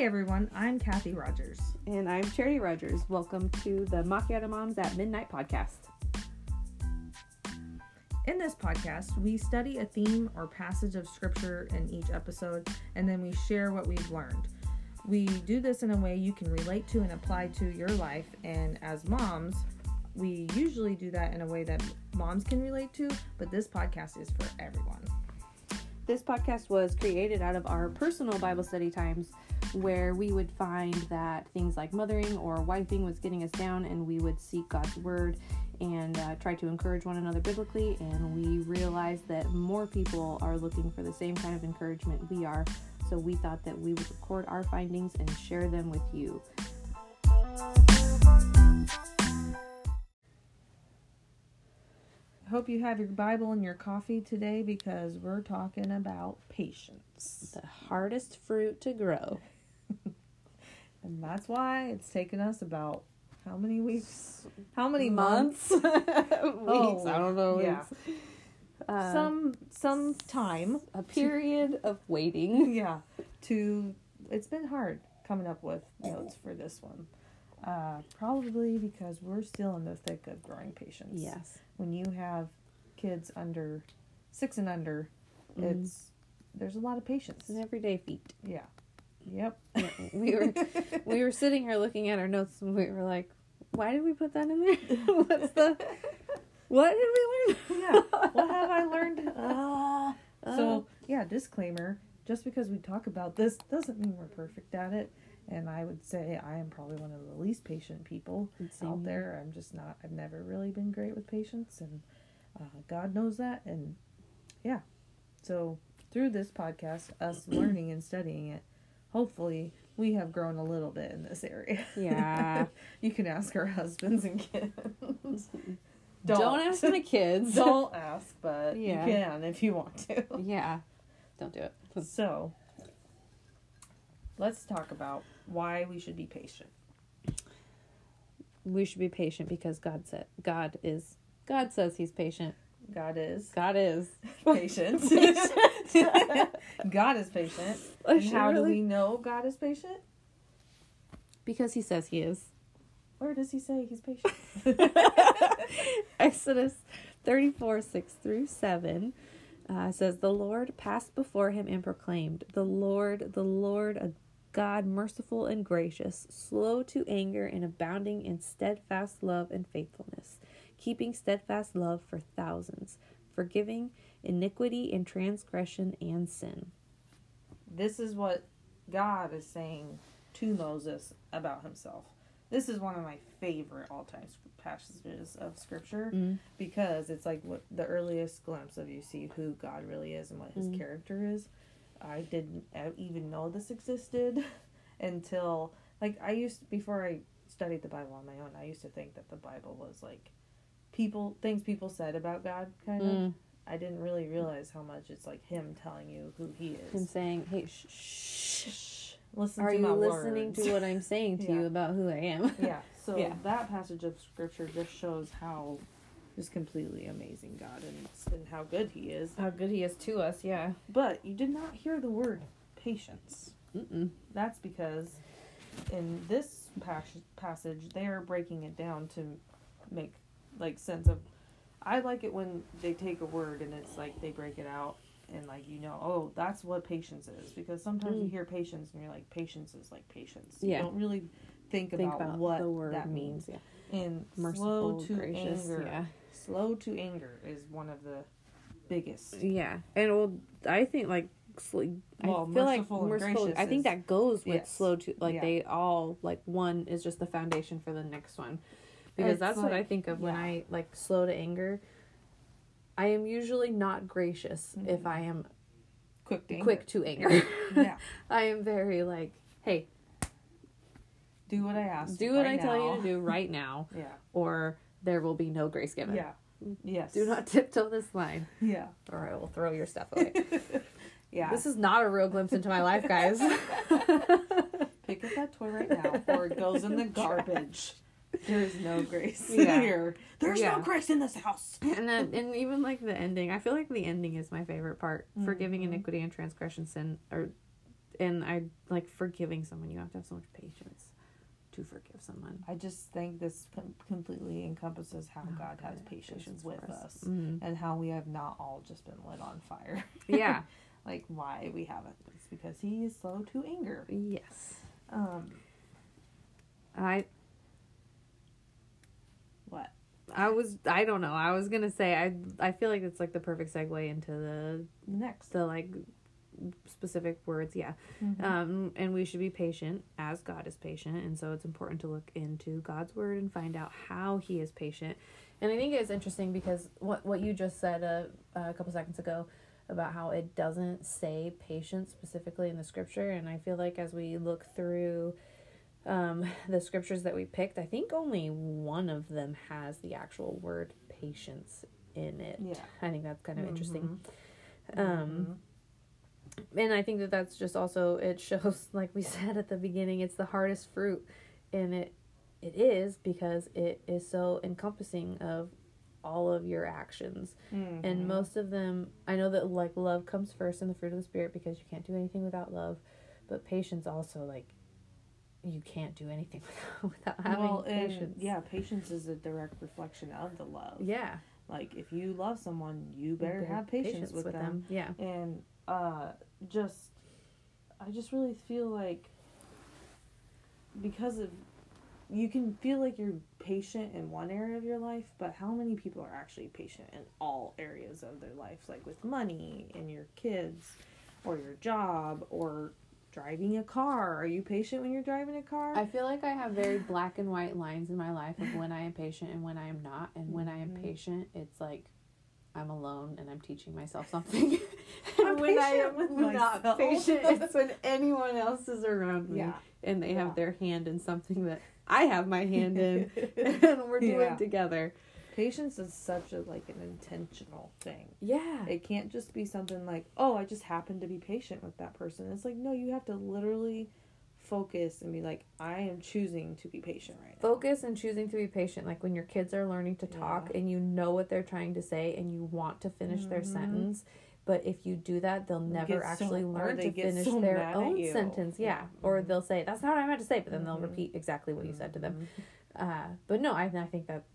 Hey everyone, I'm Kathy Rogers. And I'm Charity Rogers. Welcome to the Macchiato Moms at Midnight podcast. In this podcast, we study a theme or passage of scripture in each episode, and then we share what we've learned. We do this in a way you can relate to and apply to your life, and as moms, we usually do that in a way that moms can relate to, but this podcast is for everyone. This podcast was created out of our personal Bible study times where we would find that things like mothering or wiping was getting us down, and we would seek God's word and uh, try to encourage one another biblically. And we realized that more people are looking for the same kind of encouragement we are. So we thought that we would record our findings and share them with you. Hope you have your Bible and your coffee today because we're talking about patience. The hardest fruit to grow. And that's why it's taken us about how many weeks? How many months? months? Weeks. I don't know. Yeah. Uh, some some time. a period of waiting. Yeah. To it's been hard coming up with notes for this one. Uh, probably because we're still in the thick of growing patience. Yes. When you have kids under six and under, Mhm. it's there's a lot of patience. An everyday feat. Yeah. Yep. We were we were sitting here looking at our notes and we were like, why did we put that in there? What's the what did we learn? yeah. What have I learned? Uh, so yeah, disclaimer. Just because we talk about this doesn't mean we're perfect at it. And I would say I am probably one of the least patient people Same out here. there. I'm just not. I've never really been great with patience, and uh, God knows that. And yeah, so through this podcast, us learning and studying it, hopefully we have grown a little bit in this area. Yeah. you can ask our husbands and kids. Don't, ask my kids. Don't ask, but Yeah. you can if you want to. yeah. Don't do it. So, let's talk about why we should be patient. We should be patient because God said God is God says he's patient. God is God is patient. God is patient. Oh, And how do we know God is patient? Because he says he is. Where does he say he's patient? Exodus 34 6 through 7 uh, says, The Lord passed before him and proclaimed, The Lord, the Lord, a God merciful and gracious, slow to anger and abounding in steadfast love and faithfulness, keeping steadfast love for thousands, forgiving iniquity and transgression and sin. this is what God is saying to Moses about himself. This is one of my favorite all-time passages of scripture because it's like what the earliest glimpse of you see who God really is and what his Mm. character is. I didn't even know this existed until like I used before I studied the Bible on my own. I used to think that the Bible was like people things people said about God kind of. Mm. I didn't really realize how much it's like him telling you who he is. Him saying, Hey, shh, shh. Shh. Listen Are you listening words. to what I'm saying to Yeah. you about who I am? yeah. So Yeah. that passage of scripture just shows how just completely amazing God and, and how good he is. How good he is to us, yeah. But you did not hear the word patience. Mm-mm. That's because in this pas- passage they are breaking it down to make like sense of I like it when they take a word and it's like they break it out and like you know, oh, that's what patience is because sometimes you Mm. hear patience and you're like patience is like patience. Yeah. You don't really think, Think about, about what the word that means, means. yeah. And Merciful, slow to gracious, anger. yeah. Slow to anger is one of the biggest. Yeah, and well, I think like Well, I feel like merciful and merciful. gracious I think that goes with yes. slow to like Yeah. they all like one is just the foundation for the next one, because It's that's what I think of when yeah. I like slow to anger. I am usually not gracious if Mhm. I am Quick to anger. to anger. yeah. I am very like, hey, Do what I ask. do what I right tell you to do right now, Yeah. or there will be no grace given. Yeah. Yes. Do not tiptoe this line, Yeah. or I will throw your stuff away. Yeah. This is not a real glimpse into my life, guys. Pick up that toy right now, or it goes in the garbage. There is no grace Yeah. here. There's Yeah. no grace in this house. and then and even like the ending i feel like the ending is my favorite part forgiving Mhm. iniquity and transgression sin or and I like forgiving someone. You have to have so much patience to forgive someone. I just think this com- completely encompasses how Oh, God has patience, patience with us. us Mhm. and how we have not all just been lit on fire. Yeah. like why we haven't. It's because he is slow to anger. yes. Um, I what? I was I don't know. I was gonna say I I feel like it's like the perfect segue into the Next. the like specific words. Yeah. Mhm. Um, and we should be patient as God is patient. And so it's important to look into God's word and find out how he is patient. And I think it's interesting because what, what you just said a, a couple seconds ago about how it doesn't say patience specifically in the scripture. And I feel like as we look through um, the scriptures that we picked, I think only one of them has the actual word patience in it. Yeah. I think that's kind of interesting. Mhm. Um, and I think that that's just also it shows like we said at the beginning it's the hardest fruit and it it is because it is so encompassing of all of your actions Mhm. and most of them I know that like love comes first in the fruit of the spirit because you can't do anything without love but patience also like you can't do anything without, without having well, and patience. yeah, patience is a direct reflection of the love. yeah. Like if you love someone, you better Bear have patience, with, them. yeah. And uh, just, I just really feel like because of, you can feel like you're patient in one area of your life, but how many people are actually patient in all areas of their life, like with money and your kids, or your job, or driving a car? Are you patient when you're driving a car? I feel like I have very black and white lines in my life of when I am patient and when I am not. And when I am Mhm. patient, it's like I'm alone and I'm teaching myself something. I'm and when I am not patient, it's when anyone else is around me yeah. and they Yeah. have their hand in something that I have my hand in and we're doing Yeah. together. Patience is such a like an intentional thing. Yeah. It can't just be something like, "Oh, I just happen to be patient with that person." It's like, no, you have to literally focus and be like, "I am choosing to be patient right now." Focus and choosing to be patient, like when your kids are learning to talk Yeah. and you know what they're trying to say and you want to finish their Mhm. sentence. But if you do that, they'll never get so- actually learn to finish so their own sentence. Yeah. Yeah. Or Mhm. they'll say, That's not what I meant to say, but then they'll Mhm. repeat exactly what you said to them. Mhm. Uh, but no, I, I think that's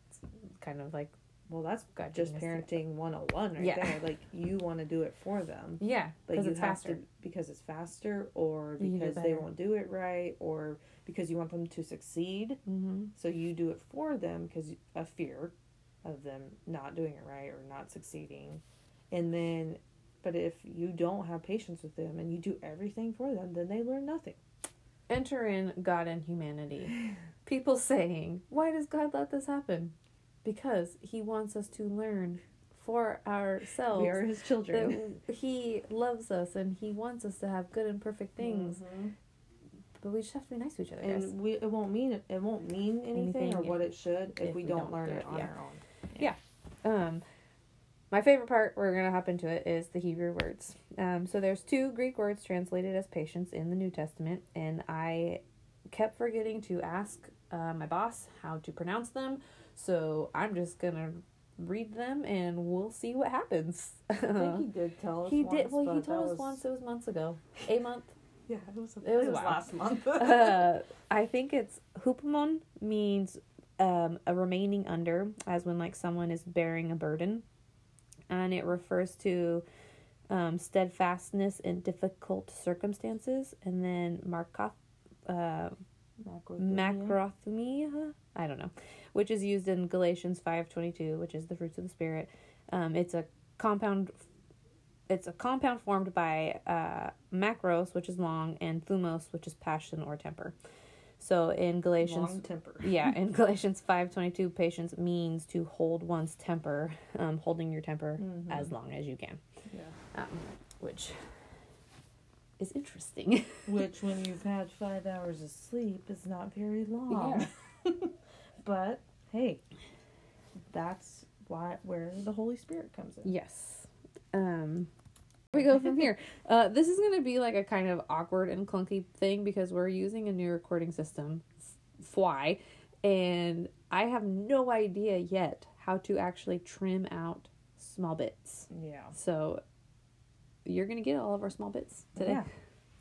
kind of like, Well, that's God just parenting 101 right Yeah. there. Like you want to do it for them, yeah, because you it's have faster. to because it's faster or because they won't do it right or because you want them to succeed. Mm-hmm. So you do it for them because of fear of them not doing it right or not succeeding. And then, but if you don't have patience with them and you do everything for them, then they learn nothing. Enter in God and humanity. People saying, Why does God let this happen? Because He wants us to learn for ourselves. we are his children. he loves us and he wants us to have good and perfect things, Mhm. but we just have to be nice to each other. And we, it won't mean it won't mean anything, Anything or if- what it should if, if we, we don't, don't learn it, it, on yeah. our own. Um, my favorite part, we're gonna hop into it, is the Hebrew words. Um, so there's two Greek words translated as patience in the New Testament, and I kept forgetting to ask uh, my boss how to pronounce them. So I'm just gonna read them, and we'll see what happens. I think he did tell us. he once, did. Well, he told us was- once. It was months ago. A month. Yeah, it was. It was a while. last month. uh, I think it's hupomon means um, a remaining under, as when like someone is bearing a burden, and it refers to um, steadfastness in difficult circumstances. And then markoth, uh, macrothumia, I don't know, which is used in Galatians five twenty two, which is the fruits of the spirit. Um, it's a compound. It's a compound formed by uh, macros, which is long, and thumos, which is passion or temper. So in Galatians, Long temper. yeah, in Galatians five twenty two, patience means to hold one's temper, um, holding your temper Mhm. as long as you can, Yeah. um, which is interesting. Which, when you've had five hours of sleep, is not very long. but hey, that's why where the Holy Spirit comes in. Yes. Um we go from here. Uh this is going to be like a kind of awkward and clunky thing because we're using a new recording system, F- Fwy, and I have no idea yet how to actually trim out small bits. Yeah. So you're going to get all of our small bits today. Yeah.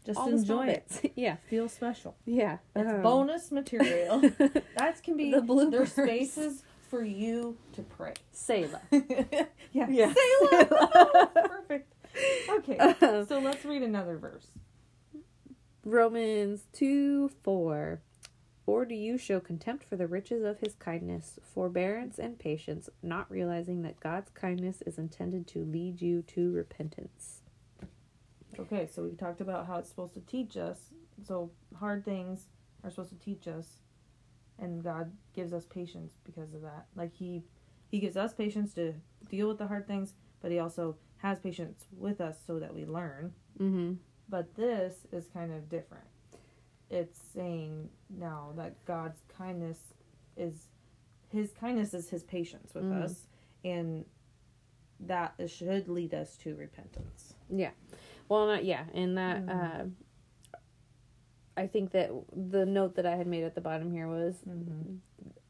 Just all enjoy it. yeah, Feel special. yeah. It's um, bonus material. that can be The There's bloopers. spaces for you to pray. Selah. yeah. Yeah. Selah. Perfect. Okay. Um, So let's read another verse. Romans 2 4. Or do you show contempt for the riches of his kindness, forbearance, and patience, not realizing that God's kindness is intended to lead you to repentance? Okay, so we talked about how it's supposed to teach us. So hard things are supposed to teach us, and God gives us patience because of that. Like he he gives us patience to deal with the hard things, but he also has patience with us so that we learn. Mm-hmm. But this is kind of different. It's saying now that God's kindness is his kindness is his patience with Mhm. us and that should lead us to repentance. Yeah. Well, not, yeah. And that, Mhm. uh, I think that the note that I had made at the bottom here was Mm-hmm.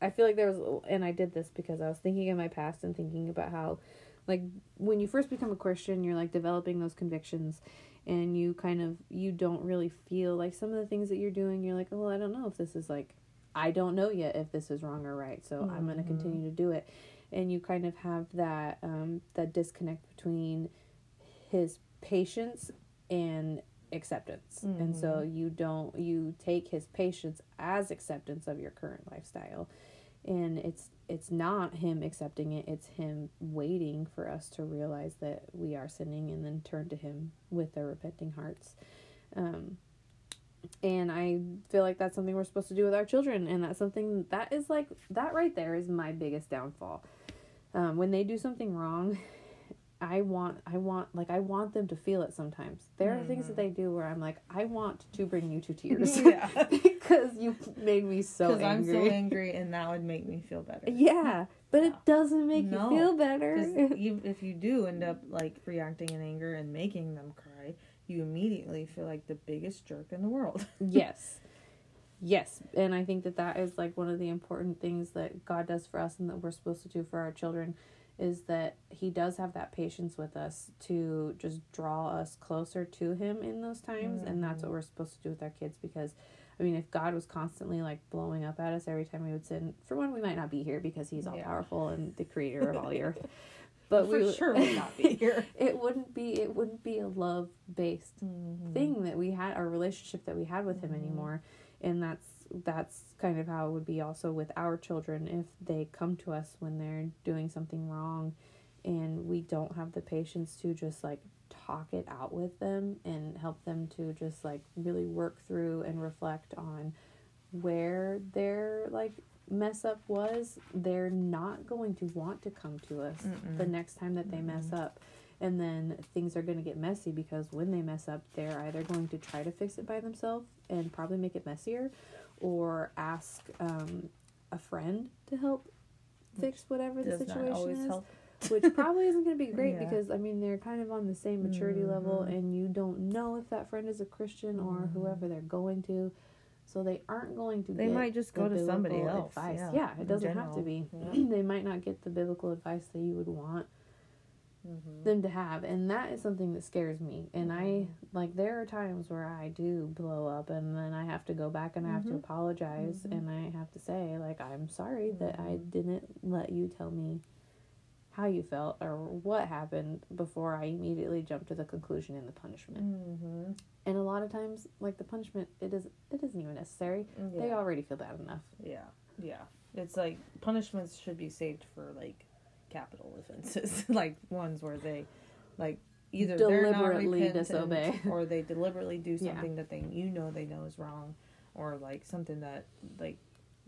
I feel like there was, and I did this because I was thinking of my past and thinking about how, like, when you first become a Christian, you're like developing those convictions, and you kind of you don't really feel like some of the things that you're doing. You're like, oh, well, I don't know if this is like, I don't know yet if this is wrong or right, so I'm gonna Mhm. continue to do it, and you kind of have that um, that disconnect between his patience and acceptance. And so you don't you take his patience as acceptance of your current lifestyle. And it's it's not him accepting it it's him waiting for us to realize that we are sinning and then turn to him with our repenting hearts. Um and i feel like that's something we're supposed to do with our children. And that's something that is like that right there is my biggest downfall. Um, when they do something wrong i want i want like i want them to feel it sometimes. There are things that mm-hmm. they do where i'm like i want to bring you to tears. Yeah. because you made me so Because I'm angry so angry, and that would make me feel better. yeah but Yeah. it doesn't make No, you feel better. If you do end up like reacting in anger and making them cry, you immediately feel like the biggest jerk in the world. yes. Yes. And i think that that is like one of the important things that god does for us and that we're supposed to do for our children is that he does have that patience with us to just draw us closer to him in those times and that's what we're supposed to do with our kids because i mean if god was constantly like blowing up at us every time we would sin for one we might not be here because he's all Yeah. powerful and the creator of all the earth but for we sure would not be here. it wouldn't be it wouldn't be a love based thing that we had our relationship that we had with him Mhm. anymore and that's that's kind of how it would be also with our children if they come to us when they're doing something wrong and we don't have the patience to just like talk it out with them and help them to just like really work through and reflect on where their like mess up was they're not going to want to come to us the Mm-mm. next time that they mess up and then things are going to get messy because when they mess up they're either going to try to fix it by themselves and probably make it messier or ask um, a friend to help fix whatever the situation is help. which probably isn't going to be great Yeah. because i mean they're kind of on the same maturity level Mhm. and you don't know if that friend is a christian or Mhm. whoever they're going to so they aren't going to They might just go to somebody else. advice. Yeah, yeah it doesn't have to be Yeah. they might not get the biblical advice that you would want Mhm. them to have and that is something that scares me and i Mhm. like there are times where i do blow up and then i have to go back and i have to Mhm. apologize Mhm. and i have to say like i'm sorry that i didn't let you tell me how you felt or what happened before i immediately jumped to the conclusion in the punishment Mhm. and a lot of times like the punishment it is it isn't even necessary they already feel bad enough Yeah, yeah. It's like punishments should be saved for like capital offenses, like ones where they, like, either they're not Deliberately disobey. or they deliberately do Yeah. something that they you know they know is wrong, or like something that like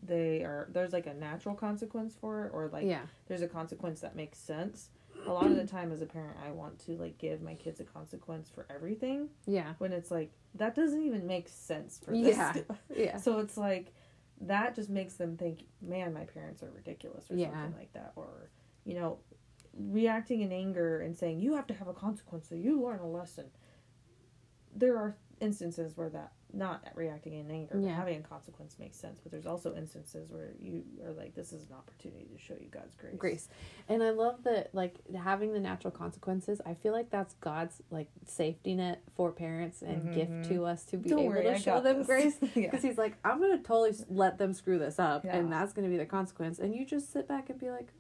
they are there's like a natural consequence for it, or like yeah there's a consequence that makes sense. A lot of the time, as a parent, I want to like give my kids a consequence for everything yeah when it's like that doesn't even make sense for Yeah. yeah So it's like that just makes them think, man, my parents are ridiculous or Yeah. something like that. Or, you know, reacting in anger and saying, you have to have a consequence so you learn a lesson. There are instances where that not reacting in anger, Yeah. having a consequence makes sense. But there's also instances where you are like, this is an opportunity to show you God's grace. grace and i love that like having the natural consequences i feel like that's god's like safety net for parents and gift Mhm. to us to be Don't able worry, to I show them this. grace yeah. because he's like i'm gonna totally let them screw this up and that's gonna be the consequence and you just sit back and be like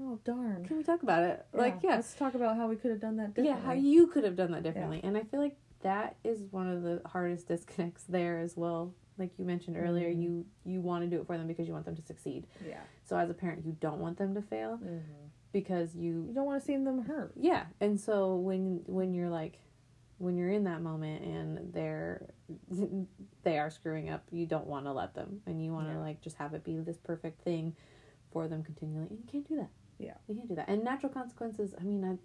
Oh darn. can we talk about it like yeah Let's talk about how we could have done that yeah how you could have done that differently and i feel like that is one of the hardest disconnects there as well like you mentioned earlier Mhm. you you want to do it for them because you want them to succeed Yeah. so as a parent you don't want them to fail Mm-hmm. because you You don't want to see them hurt. yeah and so when when you're like when you're in that moment and they're they are screwing up you don't want to let them and you want to Yeah. like just have it be this perfect thing for them continually and you can't do that Yeah. you can't do that and natural consequences i mean i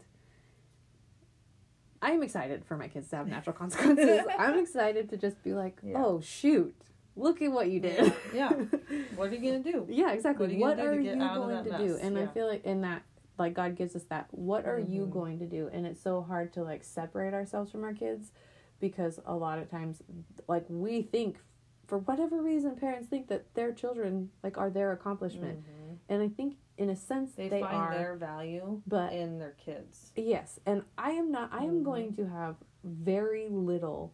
i'm excited for my kids to have natural consequences i'm excited to just be like Yeah. oh shoot look at what you did Yeah. What are you gonna do? yeah, exactly. What are you What gonna do you, to of going to do? And I feel like in that, like God gives us that. What are you Mhm. going to do? And it's so hard to like separate ourselves from our kids because a lot of times, like we think, for whatever reason, parents think that their children like are their accomplishment, Mhm. and I think in a sense They, they, find are. their value but in their kids. Yes, and I am not. I am Mhm. going to have very little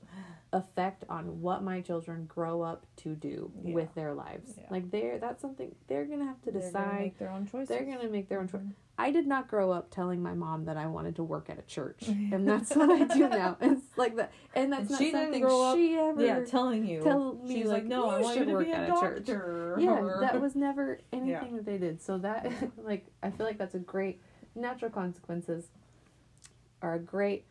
effect on what my children grow up to do Yeah. with their lives. Yeah. Like they're that's something they're gonna have to They're gonna decide. make their own choices. They're gonna make their own choice. Mhm. I did not grow up telling my mom that I wanted to work at a church, and that's what I do now. It's like that, and that's And not she something grow up- she ever. Yeah, telling you. tell me, She's like, like, no, I want to work a at a church." Yeah, that was never anything that they did. So that, like, I feel like that's a great natural consequences are a great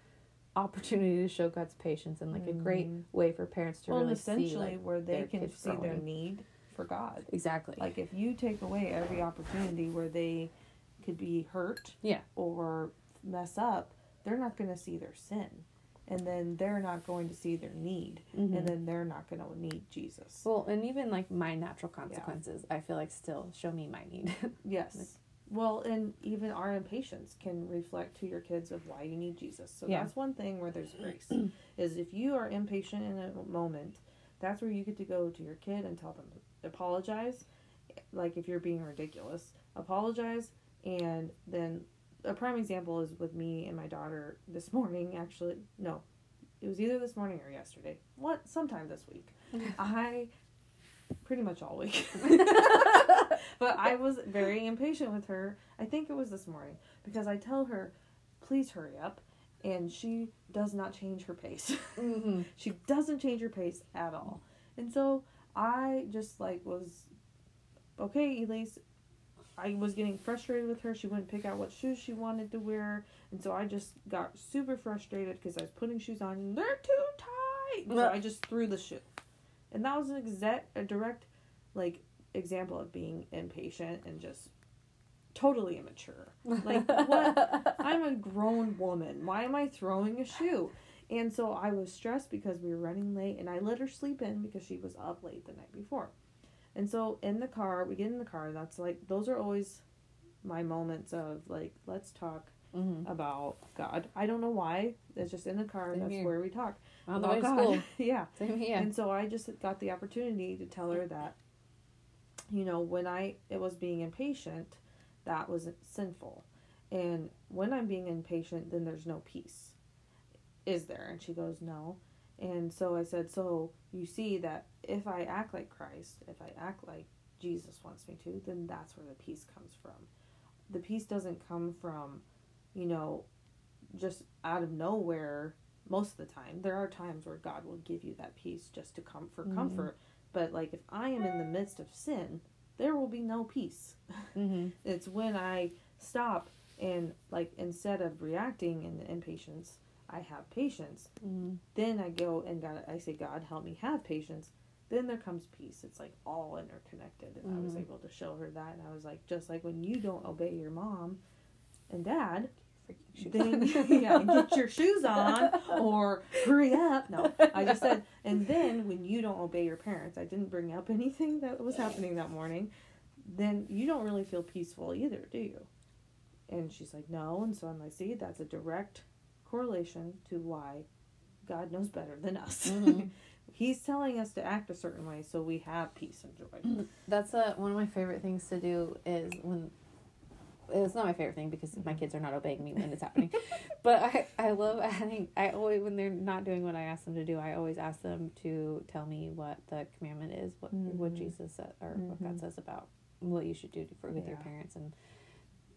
opportunity to show God's patience and like a great Mhm. way for parents to well, really see essentially like where they can see their need for God. exactly Like if you take away every opportunity where they could be hurt, Yeah. or mess up, they're not going to see their sin, and then they're not going to see their need, Mhm. and then they're not going to need Jesus. well, and even like my natural consequences, I feel like still show me my need. Yes. Well, and even our impatience can reflect to your kids of why you need Jesus. So Yeah. that's one thing where there's grace. is if you are impatient in a moment, that's where you get to go to your kid and tell them apologize. Like if you're being ridiculous, apologize and then a prime example is with me and my daughter this morning actually. No. It was either this morning or yesterday. What sometime this week. I pretty much all week. but I was very impatient with her. I think it was this morning because I tell her, "Please hurry up," and she does not change her pace. mm-hmm. she doesn't change her pace at all. And so I just like was okay, Elise. I was getting frustrated with her. She wouldn't pick out what shoes she wanted to wear, and so I just got super frustrated because I was putting shoes on and they're too tight. So I just threw the shoe, and that was an exact, a direct, like example of being impatient and just totally immature. Like what? I'm a grown woman. Why am I throwing a shoe? And so I was stressed because we were running late and I let her sleep in because she was up late the night before. And so in the car, we get in the car, that's like those are always my moments of like let's talk Mm-hmm. about God. I don't know why. It's just in the car, Same that's here. where we talk. On the way to God. school. yeah. Same here. And so I just got the opportunity to tell her that, you know, when I it was being impatient, that was sinful, and when I'm being impatient, then there's no peace. Is there? And she goes, no. And so I said, so you see that if I act like Christ, if I act like Jesus wants me to, then that's where the peace comes from. The peace doesn't come from, you know, just out of nowhere most of the time. There are times where God will give you that peace just to come for Mhm. comfort. But like if I am in the midst of sin, there will be no peace. mm-hmm. It's when I stop and like instead of reacting in impatience, I have patience. Mm-hmm. Then I go and God I say, God help me have patience. Then there comes peace. It's like all interconnected. And I was Mhm. able to show her that and I was like, just like when you don't obey your mom and dad, then yeah, get your shoes on or hurry up. No, I just said, and then when you don't obey your parents, I didn't bring up anything that was happening that morning. Then you don't really feel peaceful either, do you? And she's like, no. And so I'm like, see, that's a direct correlation to why God knows better than us. Mhm. He's telling us to act a certain way so we have peace and joy. That's a, one of my favorite things to do is when it's not my favorite thing because my kids are not obeying me when it's happening. but I, I love adding I always when they're not doing what I ask them to do, I always ask them to tell me what the commandment is, what what Mhm. Jesus said or what God Mhm. says about what you should do for with your parents and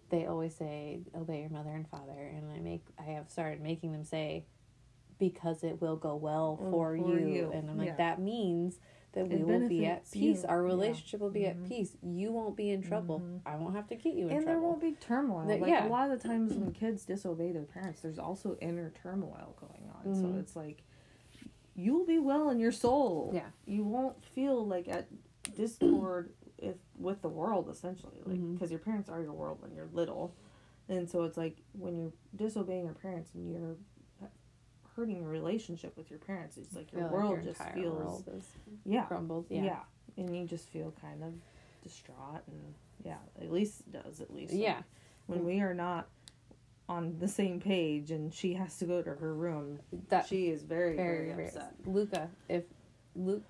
they always say obey your mother and father and I make I have started making them say because it will go well Well, for, for you. you. and I'm like Yeah. that means that we will be at peace. you. Our Yeah. relationship will be Mhm. at peace. You won't be in trouble. Mhm. I won't have to get you in and trouble. there won't be turmoil. There- like yeah. a lot of the times when kids disobey their parents, there's also inner turmoil going on. So Mhm. it's like you'll be well in your soul. Yeah. You won't feel like at discord with the world essentially, like mm-hmm. because your parents are your world when you're little, and so it's like when you're disobeying your parents and you're uh, hurting your relationship with your parents, it's like your like world your just feels world yeah crumbled. yeah. Yeah. and you just feel kind of distraught and yeah at least it does at least like, Yeah. when we are not on the same page and she has to go to her room That she is very very, very, very upset Luca, if Luke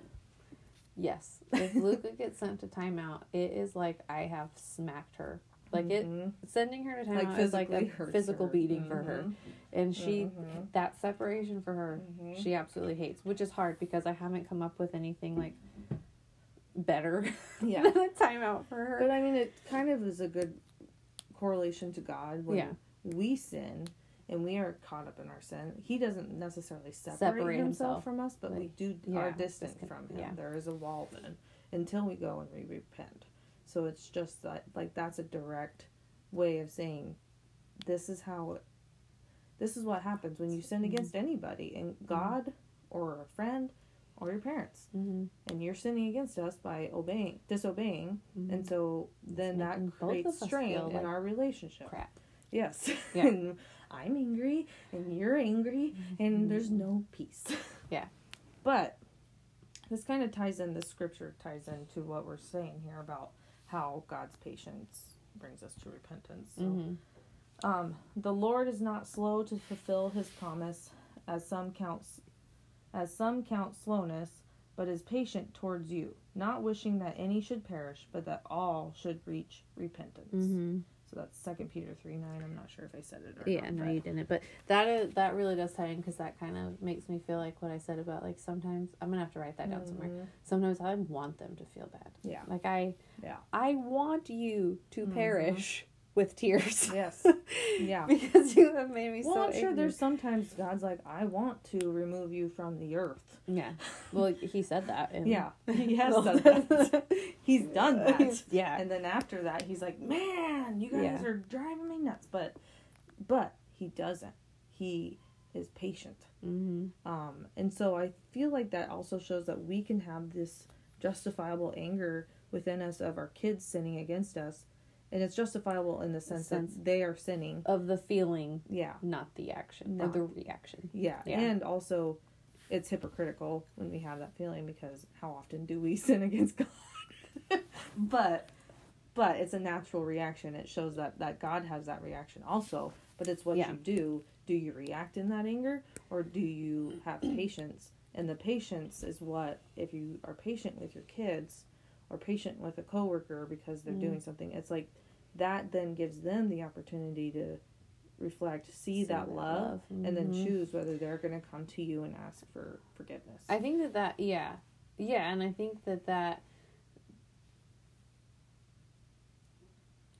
Yes. If Luca gets sent to timeout, it is like I have smacked her. Like it Mhm. sending her to like timeout is like a physical her. beating for her. Mhm. And she Mhm. that separation for her Mhm. she absolutely hates, which is hard because I haven't come up with anything like better yeah than a timeout for her. but i mean it kind of is a good correlation to god when Yeah. we sin and we are caught up in our sin he doesn't necessarily separate, Separate himself, himself. from us but we do yeah, are distant from him yeah. there is a wall then until we go and we repent so it's just that like that's a direct way of saying this is how it, this is what happens when you sin Mhm. against anybody and god or a friend or your parents mm-hmm. and you're sinning against us by obeying disobeying and so then that creates strain in like our relationship crap. yes Yeah. and i'm angry and you're angry and there's no peace Yeah. but this kind of ties in the scripture ties into what we're saying here about how god's patience brings us to repentance so Mm-hmm. um, the Lord is not slow to fulfill his promise, as some counts as some count slowness, but is patient towards you, not wishing that any should perish, but that all should reach repentance. Mm-hmm. So that's Second Peter three nine. I'm not sure if I said it or Yeah, not. no, but- you didn't. But that is that really does tie in because that kind of makes me feel like what I said about like sometimes I'm gonna have to write that down somewhere. Mhm. Sometimes I want them to feel bad. Yeah. Like I, Yeah. I want you to Mhm. perish with tears. Yes. Yeah. because you have made me Well, so. I'm sure there's sometimes God's like, I want to remove you from the earth. Yeah. Well, he said that. Yeah, he has done that. He's done that. Yeah. and then after that he's like man you guys Yeah. are driving me nuts but but he doesn't he is patient mm-hmm. um and so i feel like that also shows that we can have this justifiable anger within us of our kids sinning against us and it's justifiable in the sense, sense- that they are sinning Of the feeling, yeah not the action or Not- the reaction. yeah, Yeah. and also it's hypocritical when we have that feeling because how often do we sin against God? but but it's a natural reaction. It shows that that God has that reaction also. But it's what Yeah. you do. Do you react in that anger or do you have patience? And the patience is what if you are patient with your kids or patient with a coworker because they're Mhm. doing something, it's like that then gives them the opportunity to reflect, see, that, love, and then Mhm. choose whether they're going to come to you and ask for forgiveness. I think that that yeah, yeah, and I think that that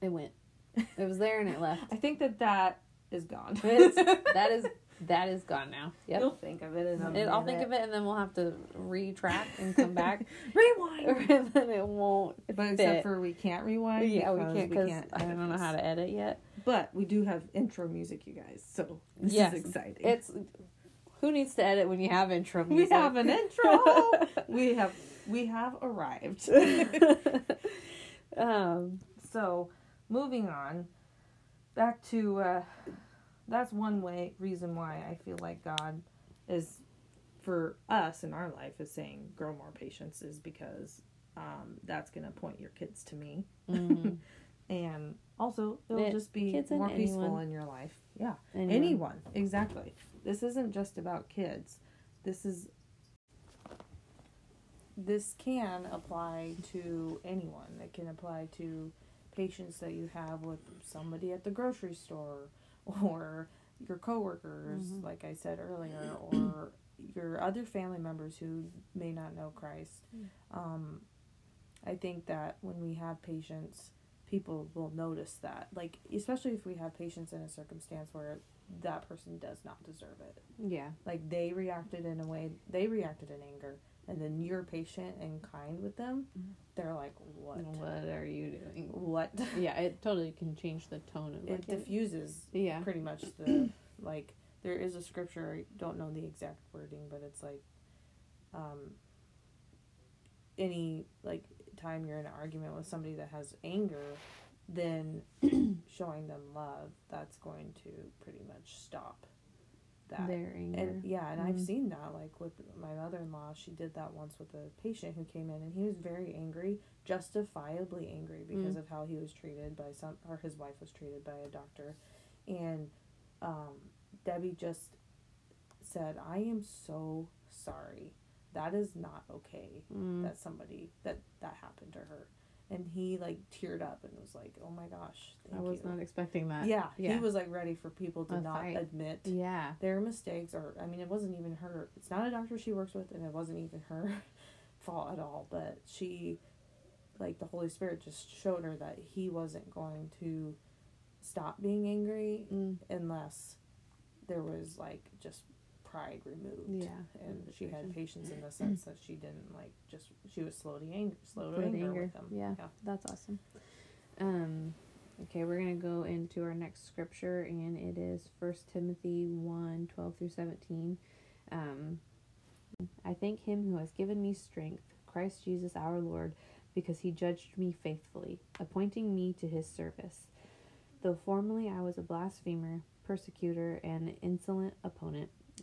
it went. It was there and it left. I think that that is gone. That is that is gone now. Yep. You'll think of it, and And I'll think of it, and then we'll have to retract and come back, Rewind. and then it won't. But except fit. for we can't rewind. yeah, we can't. because I don't know how to edit yet. But we do have intro music, you guys. So this Yes. is exciting. It's who needs to edit when you have intro music? we have an intro. we have we have arrived. um, so moving on back to uh, that's one way reason why I feel like God is for us in our life is saying grow more patience is because um, that's gonna point your kids to me mhm. and also it'll just be kids more peaceful anyone. in your life yeah Anyone. anyone exactly this isn't just about kids this is this can apply to anyone. It can apply to patience that you have with somebody at the grocery store or your coworkers, Mhm. like I said earlier, or your other family members who may not know Christ. Mm. Um, I think that when we have patience, people will notice that. Like, especially if we have patience in a circumstance where that person does not deserve it. Yeah. Like, they reacted in a way, they reacted in anger, and then you're patient and kind with them. Mhm. They're like, what? What are you doing? What? Yeah, it totally can change the tone of it like diffuses yeah. pretty much the like there is a scripture i don't know the exact wording but it's like um any like time you're in an argument with somebody that has anger then showing them love that's going to pretty much stop that Their anger. and yeah and i've Mhm. seen that like with my mother-in-law she did that once with a patient who came in and he was very angry justifiably angry because Mm. of how he was treated by some or his wife was treated by a doctor and um, debbie just said i am so sorry that is not okay Mm. that somebody that that happened to her and he like teared up and was like oh my gosh I was you. not expecting that. yeah, yeah. he was like ready for people to A not fight. admit Yeah. their mistakes or i mean it wasn't even her it's not a doctor she works with and it wasn't even her fault at all but she like the holy spirit just showed her that he wasn't going to stop being angry Mm. unless there was like just pride removed Yeah. and she had patience in the sense that she didn't like just she was slow to anger slow to Slow to anger, anger. with them Yeah. yeah That's awesome. Um, okay, we're going to go into our next scripture, and it is First Timothy 1 12 through 17. Um, I thank him who has given me strength, Christ Jesus our Lord, because he judged me faithfully, appointing me to his service. Though formerly I was a blasphemer, persecutor, and insolent opponent,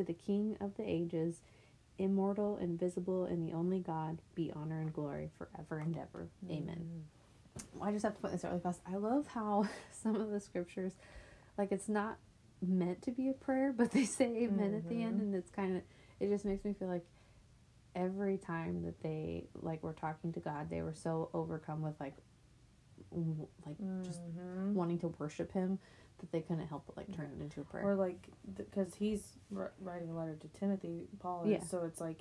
To the King of the ages, immortal, invisible, and the only God, be honor and glory forever and ever. Amen. I just have to put this out really fast. I love how some of the scriptures, like it's not meant to be a prayer, but they say amen at the end, Mhm. and it's kind of, it just makes me feel like every time that they like were talking to God, they were so overcome with like, like just Mhm. wanting to worship Him that they couldn't help but like turn it into a prayer. or like because he's r- writing a letter to timothy paul Yeah. so it's like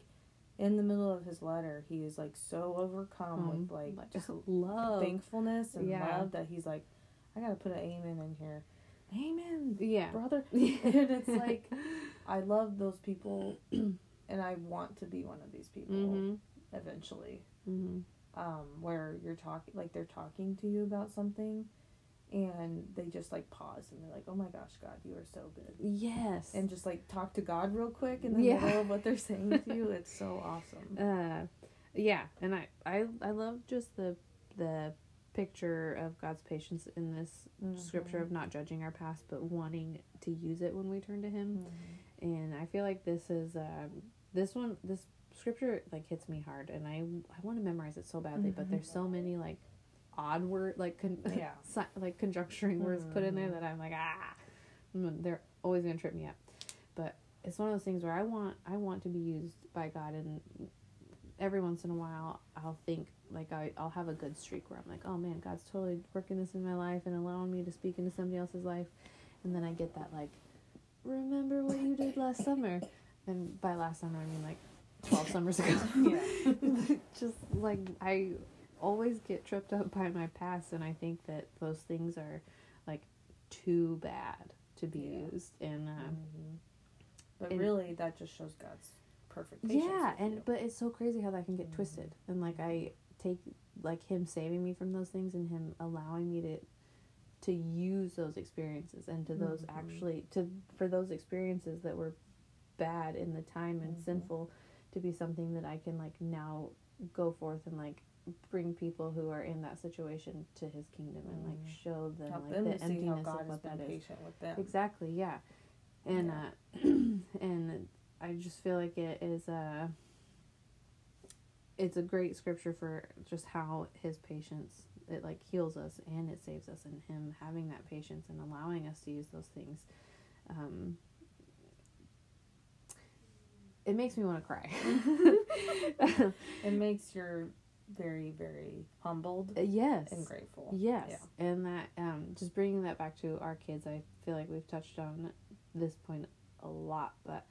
in the middle of his letter he is like so overcome with Um, like just love. thankfulness and Yeah. love that he's like i gotta put an amen in here amen yeah. brother and it's like i love those people and i want to be one of these people hmm eventually hmm um, where you're talking like they're talking to you about something and they just like pause and they're like oh my gosh god you are so good Yes. and just like talk to god real quick in the Yeah. middle of what they're saying to you it's so awesome uh yeah and I, I i love just the the picture of god's patience in this scripture Mhm. of not judging our past but wanting to use it when we turn to him Mhm. and i feel like this is um this one this scripture like hits me hard and i i want to memorize it so badly but Mhm. there's so many like odd word like con- Yeah. si- like conjuncturing words put in there Mhm. that i'm like ah Mm, they're always gonna trip me up but it's one of those things where i want i want to be used by god and every once in a while i'll think like I, i'll have a good streak where i'm like oh man god's totally working this in my life and allowing me to speak into somebody else's life and then i get that like remember what you did last summer and by last summer i mean like 12 summers ago Yeah. just like i always get tripped up by my past and i think that those things are like too bad to be Yeah. used and uh, Mhm. but and- really that just shows god's perfect yeah and you. but it's so crazy how that can get Mhm. twisted and like i take like him saving me from those things and him allowing me to to use those experiences and to those Mhm. actually to for those experiences that were bad in the time and Mhm. sinful to be something that I can like now go forth and like bring people who are in that situation to his kingdom and like Mm. show them Help like them the to see how emptiness God of what that is. patient with them. Exactly, yeah. And Yeah. uh and I just feel like it is a it's a great scripture for just how his patience it like heals us and it saves us and him having that patience and allowing us to use those things um it makes me want to cry It makes you very, very humbled yes and grateful. Yes, Yeah. and that um, just bringing that back to our kids, I feel like we've touched on this point a lot, but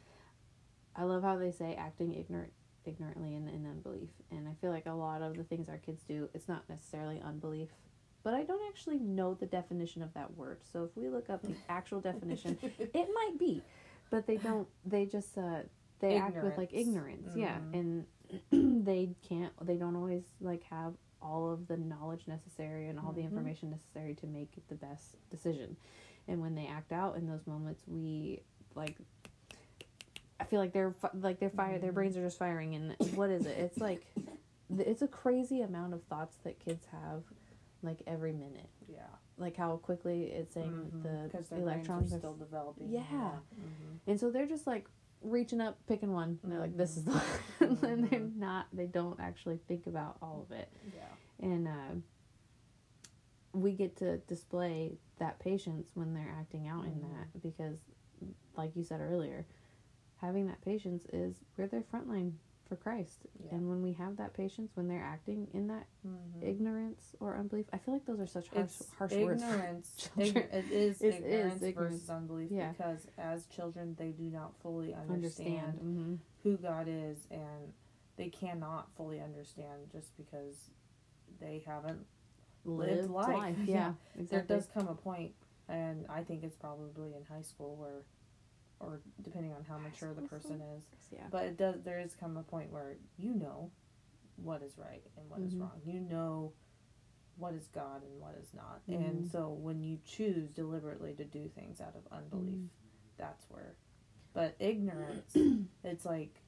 I love how they say acting ignorant, ignorantly in, in unbelief, and I feel like a lot of the things our kids do, it's not necessarily unbelief, but I don't actually know the definition of that word. So if we look up the actual definition, it might be, but they don't. They just uh, they act with like Ignorance. ignorance, yeah, and they can't. They don't always like have all of the knowledge necessary and all the Mhm. information necessary to make the best decision. And when they act out in those moments, we like. I feel like they're like they're fire. Their brains are just firing, and what is it? It's like, it's a crazy amount of thoughts that kids have, like every minute. Yeah. Like how quickly it's saying Mhm. the electrons are are still developing. Yeah. Mhm. and so they're just like reaching up, picking one. And they're like, "This is the," Mhm. and they're not. They don't actually think about all of it. Yeah. And uh, we get to display that patience when they're acting out in Mhm. that because, like you said earlier, having that patience is we're their front line for Christ. Yeah. And when we have that patience, when they're acting in that Mhm. ignorance or unbelief, I feel like those are such harsh, It's harsh words. ignorance. It is It is ignorance ignorance. versus unbelief Yeah. because as children they do not fully Understand. understand, hmm who God is and they cannot fully understand just because they haven't Lived, life. life. Yeah. Yeah, there does come a point and I think it's probably in high school where or depending on how mature the person is Yeah. but it does there is come a point where you know what is right and what is Mhm. wrong you know what is god and what is not Mhm. and so when you choose deliberately to do things out of unbelief Mhm. that's where but ignorance it's like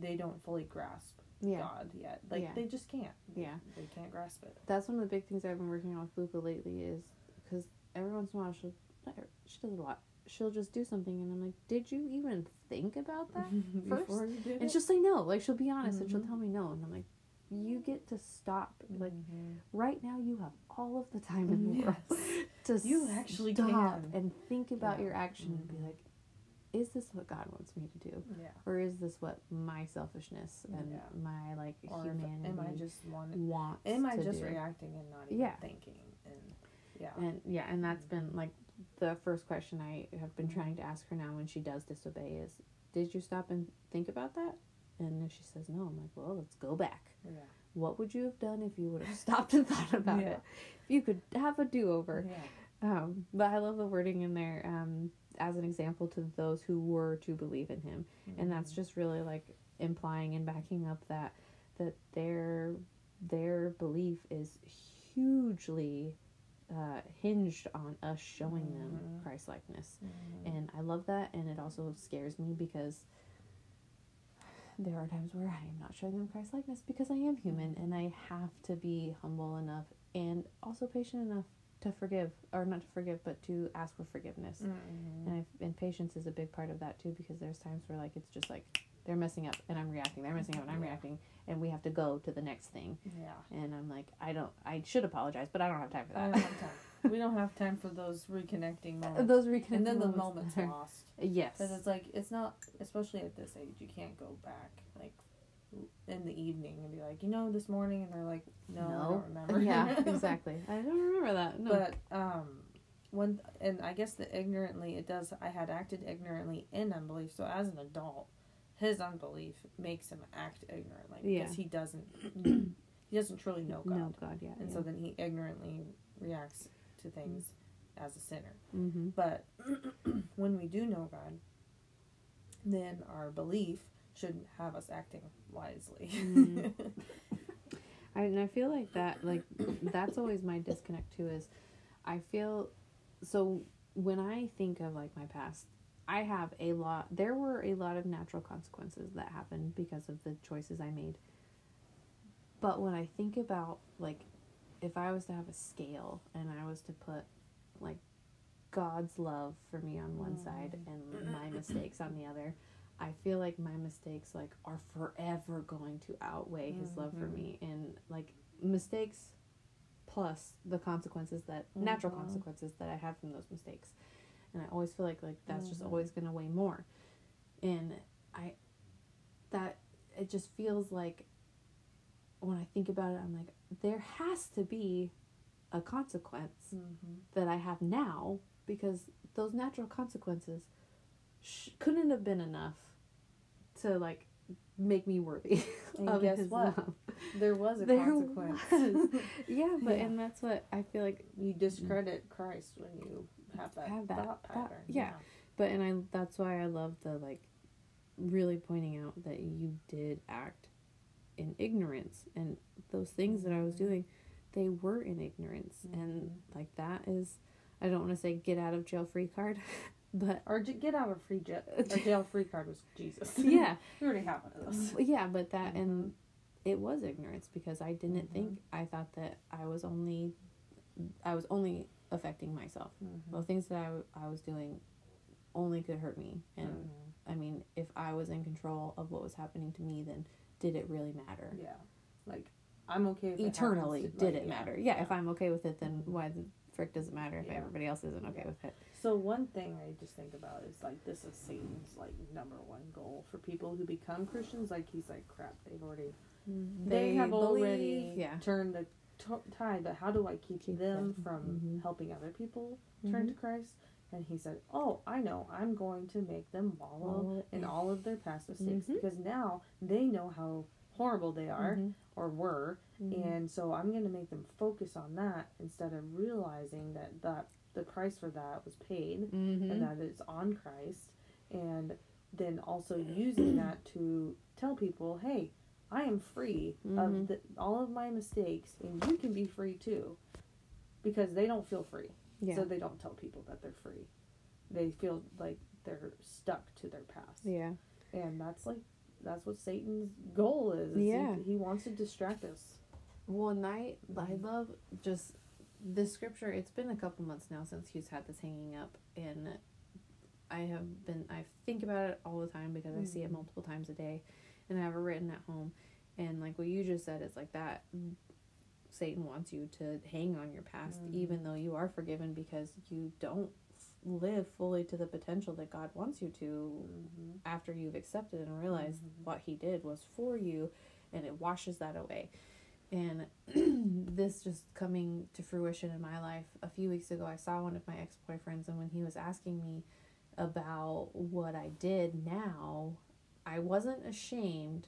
they don't fully grasp Yeah. god yet like Yeah. they just can't Yeah. they can't grasp it That's one of the big things I've been working on with Luca lately is because every once in a while she'll, she does a lot. She'll just do something and I'm like, did you even think about that? first? before you did And she'll say no. Like she'll be honest and she'll Mhm. tell me no. And I'm like, you get to stop. Like Mhm. right now you have all of the time in the Yes. world to You actually stop can. and think about Yeah. your action and be Mhm. like, is this what God wants me to do? yeah Or is this what my selfishness and Yeah. my like or humanity am i just wanting wants am i just do? reacting and not even Yeah. thinking and yeah And yeah, and that's been like the first question I have been Mhm. trying to ask her now when she does disobey is, did you stop and think about that? And if she says no, I'm like, well, let's go back. yeah What would you have done if you would have stopped and thought about Yeah. it? If you could have a do over. yeah Um, but I love the wording in there um, as an example to those who were to believe in him, and that's Mhm. just really like implying and backing up that that their their belief is hugely uh, hinged on us showing them Mhm. Christ likeness, Mhm. and I love that, and it also scares me because there are times where I am not showing them Christ likeness because I am human and I have to be humble enough and also patient enough to forgive or not to forgive but to ask for forgiveness Mhm. and I've, and patience is a big part of that too because there's times where like it's just like they're messing up and I'm reacting they're messing up and I'm Yeah. reacting and we have to go to the next thing. Yeah. And I'm like I don't I should apologize but I don't have time for I that. don't have time. we don't have time for those reconnecting moments. those reconnecting and then the moments moment's are- lost. Yes. Because it's like it's not especially at this age you can't go back like in the evening and be like you know this morning and they're like no, I don't remember. Yeah exactly. I don't remember that. No. But um, when and I guess the ignorantly it does. I had acted ignorantly in unbelief. So as an adult, his unbelief makes him act ignorantly because Yeah. he doesn't he doesn't truly know God, no God yeah, and yeah. so then he ignorantly reacts to things as a sinner. mm-hmm. But when we do know God, then our belief should have us acting wisely. Mhm. I, and I feel like that like that's always my disconnect too is I feel so when I think of like my past I have a lot. There were a lot of natural consequences that happened because of the choices I made. But when I think about like, if I was to have a scale and I was to put like God's love for me on one side and my mistakes on the other, I feel like my mistakes like are forever going to outweigh His love for me and like mistakes plus the consequences that natural Mhm. consequences that I had from those mistakes. And I always feel like like that's just Mhm. always going to weigh more. And I that it just feels like when I think about it I'm like there has to be a consequence Mm-hmm. that I have now because those natural consequences sh- couldn't have been enough to like make me worthy And guess what? love. There was a There consequence. was. Yeah, but Yeah. and that's what I feel like. you discredit Christ when you have that, Have that thought pattern. yeah. But and I that's why I love the like really pointing out that you did act in ignorance and those things that I was Mhm. doing, they were in ignorance and Mhm. like that is I don't want to say get out of jail free card, but Or get out of free jet. Or jail free card was Jesus. yeah, we already have one of those. yeah, but that Mhm. and it was ignorance because I didn't Mhm. think I thought that I was only I was only affecting myself. Mm-hmm. The things that I, w- I was doing only could hurt me and Mm-hmm. I mean if I was in control of what was happening to me then did it really matter? Yeah, like I'm okay with it Eternally happens did to- it like, matter? Yeah, if I'm okay with it then Mhm. why the frick does it matter if Yeah. everybody else isn't okay Yeah. with it? So one thing I just think about is like this is Satan's like number one goal for people who become Christians. Like he's like, crap, they've already they, have already yeah. turned the t- tide. But how do I keep, Keep them them. from Mhm. helping other people turn to Christ? And he said, "Oh, I know. I'm going to make them wallow in all of their past mistakes Mhm. because now they know how horrible they are Mhm. or were, Mhm. and so I'm going to make them focus on that instead of realizing that that the price for that was paid Mhm. and that it's on Christ, and then also using that to tell people, hey, I am free Mhm. of the, all of my mistakes, and you can be free too, because they don't feel free, yeah. so they don't tell people that they're free. They feel like they're stuck to their past, yeah. and that's like that's what Satan's goal is. is he- Yeah. he, wants to distract us. One night, I Mhm. love just this scripture. It's been a couple months now since he's had this hanging up, and I have been. I think about it all the time because I see it Mhm. multiple times a day, and I have it written at home. And like what you just said, it's like that. Satan wants you to hang on your past, Mhm. even though you are forgiven, because you don't live fully to the potential that God wants you to Mm-hmm. after you've accepted and realized Mhm. what he did was for you and it washes that away and this just coming to fruition in my life a few weeks ago i saw one of my ex-boyfriends and when he was asking me about what i did now i wasn't ashamed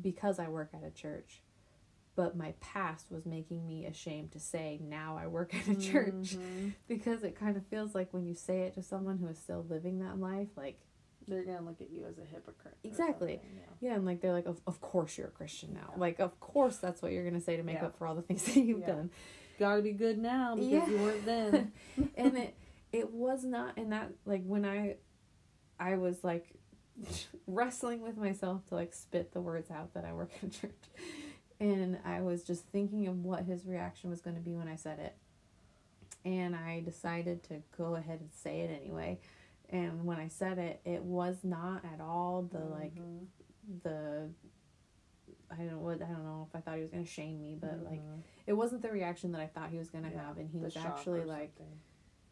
because i work at a church but my past was making me ashamed to say now i work at a church Mhm. because it kind of feels like when you say it to someone who is still living that life like They're gonna look at you as a hypocrite. Exactly. yeah. Yeah, and like they're like, of, of course you're a Christian now. Yeah. Like, of course that's what you're gonna say to make Yeah. up for all the things that you've done. Gotta be good now because you weren't then. and it it was not, and that like when I I was like wrestling with myself to like spit the words out that I work in church, and I was just thinking of what his reaction was going to be when I said it, and I decided to go ahead and say it anyway. And when I said it, it was not at all the like Mhm. the I don't know what I don't know if I thought he was gonna shame me, but like Mhm. it wasn't the reaction that I thought he was gonna Yeah, have, and he was actually like something.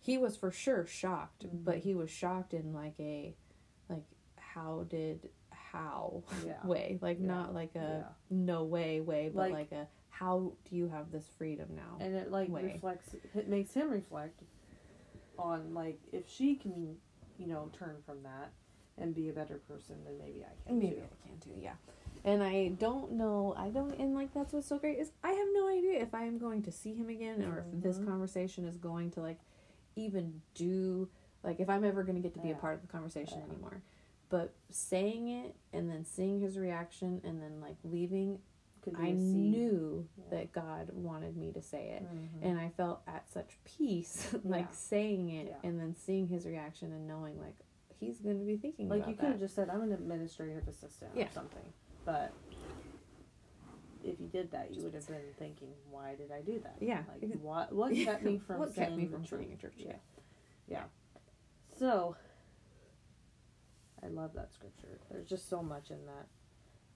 he was for sure shocked, but Mhm. he was shocked in like a like how did how Yeah. way like Yeah. not like a Yeah. no way way, but Like- like, a how do you have this freedom now? and it like way. reflects it makes him reflect on like if she can you know turn from that and be a better person then maybe i can Maybe too I can too, yeah. And I don't know. I don't, and like that's what's so great is I have no idea if I am going to see him again or if this Mhm. conversation is going to like even do like if I'm ever going to get to be a part of the conversation anymore. But saying it and then seeing his reaction and then like leaving, I a knew Yeah. that God wanted me to say it. Mhm. And I felt at such peace, like Yeah. saying it Yeah. and then seeing his reaction and knowing like he's going to be thinking Like you could have just said, "I'm an administrative assistant" or something, but if you did that, you would have been thinking, "Why did I do that? Yeah. like what? What kept me from what kept me from saying the truth? Yeah, yeah. So I love that scripture. There's just so much in that.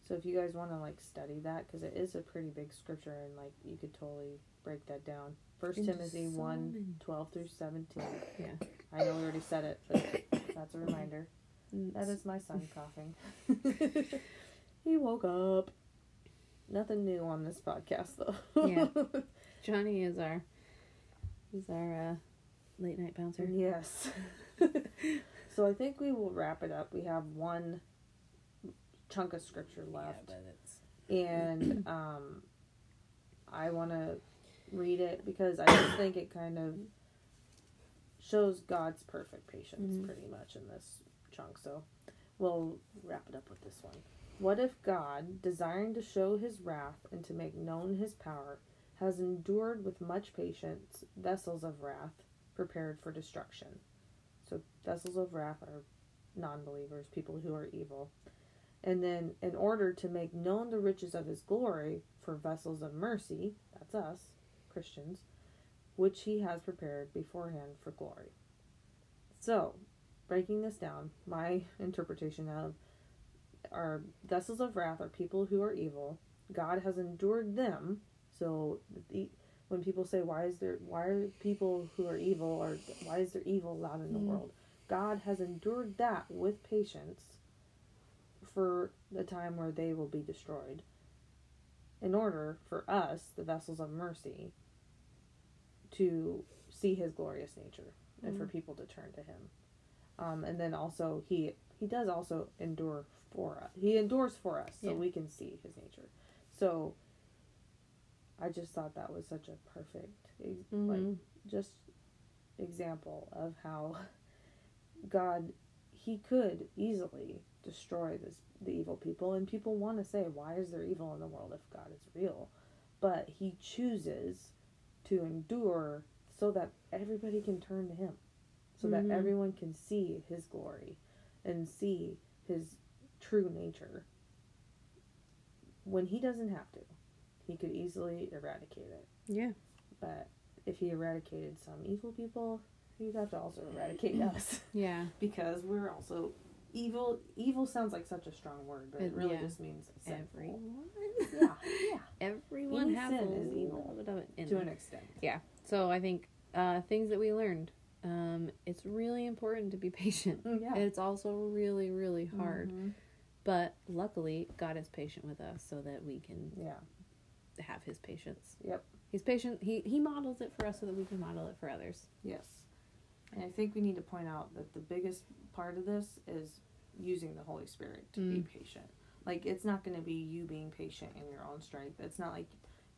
So if you guys want to like study that, because it is a pretty big scripture, and like you could totally break that down. First Timothy so one many- 12 through seventeen. Yeah. I know we already said it, but that's a reminder. Mm, That is my son coughing. he woke up. Nothing new on this podcast though. Yeah. Johnny is our is our uh, late night bouncer. yes. so I think we will wrap it up. We have one chunk of scripture left. it's and um I want to read it because I just think it kind of shows God's perfect patience Mhm. pretty much in this chunk. So we'll wrap it up with this one. What if God, desiring to show his wrath and to make known his power, has endured with much patience vessels of wrath prepared for destruction? Vessels of wrath are non believers, people who are evil. And then, in order to make known the riches of his glory for vessels of mercy, that's us, Christians, which he has prepared beforehand for glory. So, breaking this down, my interpretation of our vessels of wrath are people who are evil. God has endured them. So, the, when people say, "Why is there? Why are people who are evil, or why is there evil allowed in the Mm. world?" God has endured that with patience for the time where they will be destroyed, in order for us, the vessels of mercy, to see His glorious nature and for Mhm. people to turn to Him. Um, and then also He He does also endure for us. He endures for us, so Yeah. we can see His nature. So. I just thought that was such a perfect, like, Mhm. just example of how God he could easily destroy this the evil people. And people want to say why is there evil in the world if God is real? But he chooses to endure so that everybody can turn to him. So Mhm. that everyone can see his glory and see his true nature. When he doesn't have to he could easily eradicate it. Yeah. but if he eradicated some evil people, he'd have to also eradicate us Yeah. because we're also evil. Evil sounds like such a strong word, but it It- really yeah. just means sinful. Everyone. Yeah, yeah, Everyone has sin is evil, little bit of it in to an extent. Yeah. So I think uh, things that we learned. Um, it's really important to be patient. Yeah. And it's also really, really hard. Mhm. But luckily, God is patient with us so that we can Yeah. have His patience. Yep. He's patient. He He models it for us so that we can model it for others. Yes. And I think we need to point out that the biggest part of this is using the Holy Spirit to be Mm. patient. Like it's not going to be you being patient in your own strength. It's not like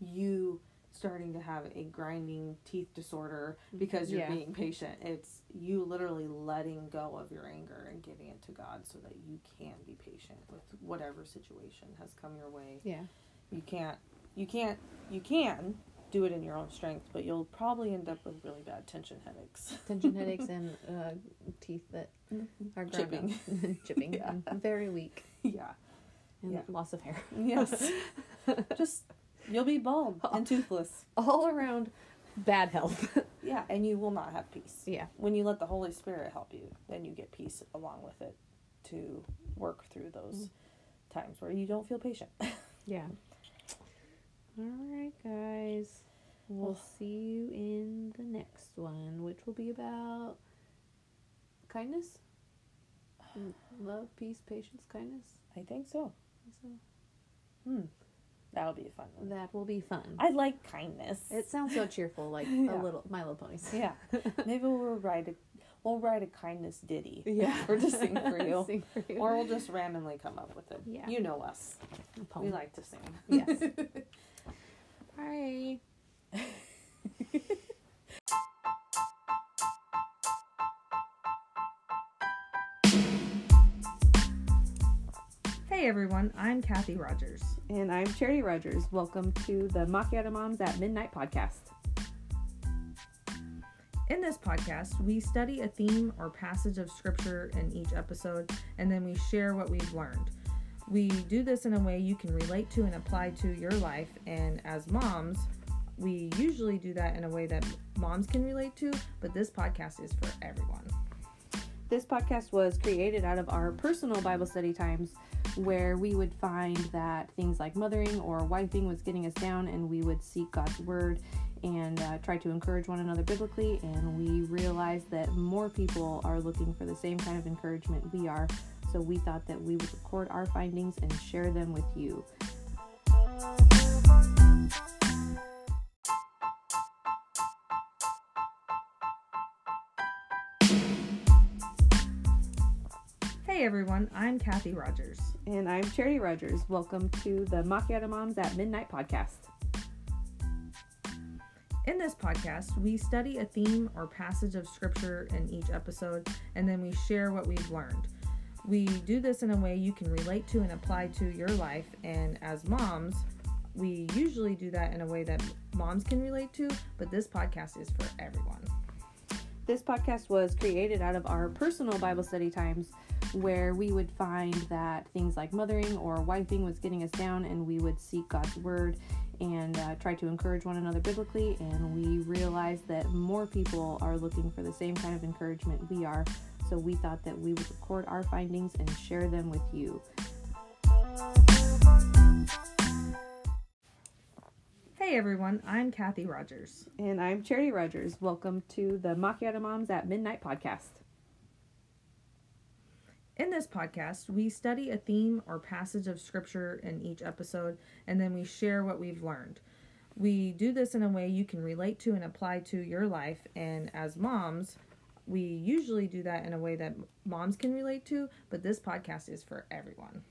you starting to have a grinding teeth disorder because you're Yeah. being patient. It's you literally letting go of your anger and giving it to God so that you can be patient with whatever situation has come your way. Yeah. You can't you can't you can do it in your own strength, but you'll probably end up with really bad tension headaches. Tension headaches and uh, teeth that are ground Chipping. chipping. Yeah. very weak. yeah. And Yeah. loss of hair. Yes. Just you'll be bald and toothless. All around bad health. Yeah, and you will not have peace. yeah. When you let the Holy Spirit help you, then you get peace along with it to work through those times where you don't feel patient. Yeah. All right, guys. We'll Well- see you in the next one, which will be about kindness, Mm, love, peace, patience, kindness. I think so. So Hmm. That'll be a fun one. that will be fun. I like kindness. it sounds so cheerful, like Yeah. a little My Little Ponies. yeah. Maybe we'll write a we'll write a kindness ditty. Yeah. For to sing for you. Sing for you. Or we'll just randomly come up with it. Yeah. You know us. We like to sing. Yes. All right. Hey everyone, I'm Kathy Rogers. And I'm Charity Rogers. Welcome to the Macchiato Moms at Midnight podcast. In In this podcast, we study a theme or passage of scripture in each episode, and then we share what we've learned. We do this in a way you can relate to and apply to your life, and as moms, we usually do that in a way that moms can relate to, but this podcast is for everyone. This podcast was created out of our personal Bible study times where we would find that things like mothering or wifing was getting us down, and we would seek God's word and uh, try to encourage one another biblically. And we realized that more people are looking for the same kind of encouragement we are. So we thought that we would record our findings and share them with you. Hey everyone, I'm Kathy Rogers. And I'm Charity Rogers. Welcome to the Macchiato Moms at Midnight podcast. In this podcast, we study a theme or passage of scripture in each episode, and then we share what we've learned. We do this in a way you can relate to and apply to your life, and as moms, we usually do that in a way that moms can relate to, but this podcast is for everyone. This podcast was created out of our personal Bible study times where we would find that things like mothering or wifing was getting us down, and we would seek God's word and uh, try to encourage one another biblically. And we realized that more people are looking for the same kind of encouragement we are. So we thought that we would record our findings and share them with you. Hey everyone, I'm Kathy Rogers. And I'm Charity Rogers. Welcome to the Macchiato Moms at Midnight podcast. In this podcast, we study a theme or passage of scripture in each episode, and then we share what we've learned. We do this in a way you can relate to and apply to your life, and as moms, we usually do that in a way that moms can relate to, but this podcast is for everyone.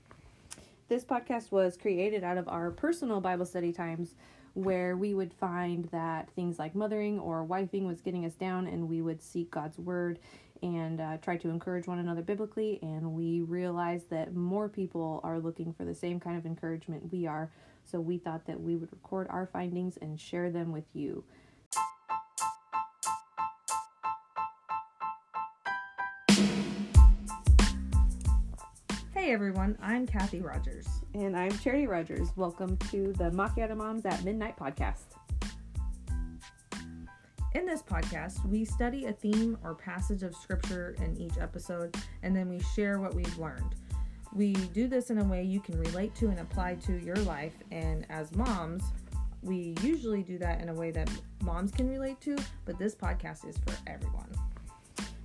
This podcast was created out of our personal Bible study times where we would find that things like mothering or wifing was getting us down, and we would seek God's word and uh, try to encourage one another biblically. And we realized that more people are looking for the same kind of encouragement we are. So we thought that we would record our findings and share them with you. Hey everyone, I'm Kathy Rogers. And I'm Charity Rogers. Welcome to the Macchiato Moms at Midnight podcast. In this podcast, we study a theme or passage of scripture in each episode, and then we share what we've learned. We do this in a way you can relate to and apply to your life, and as moms, we usually do that in a way that moms can relate to, but this podcast is for everyone.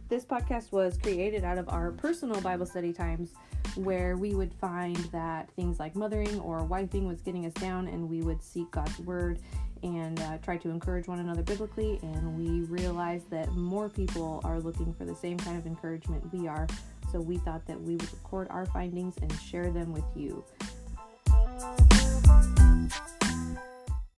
This podcast was created out of our personal Bible study times where we would find that things like mothering or wifing was getting us down, and we would seek God's word and uh, try to encourage one another biblically. And we realized that more people are looking for the same kind of encouragement we are. So we thought that we would record our findings and share them with you.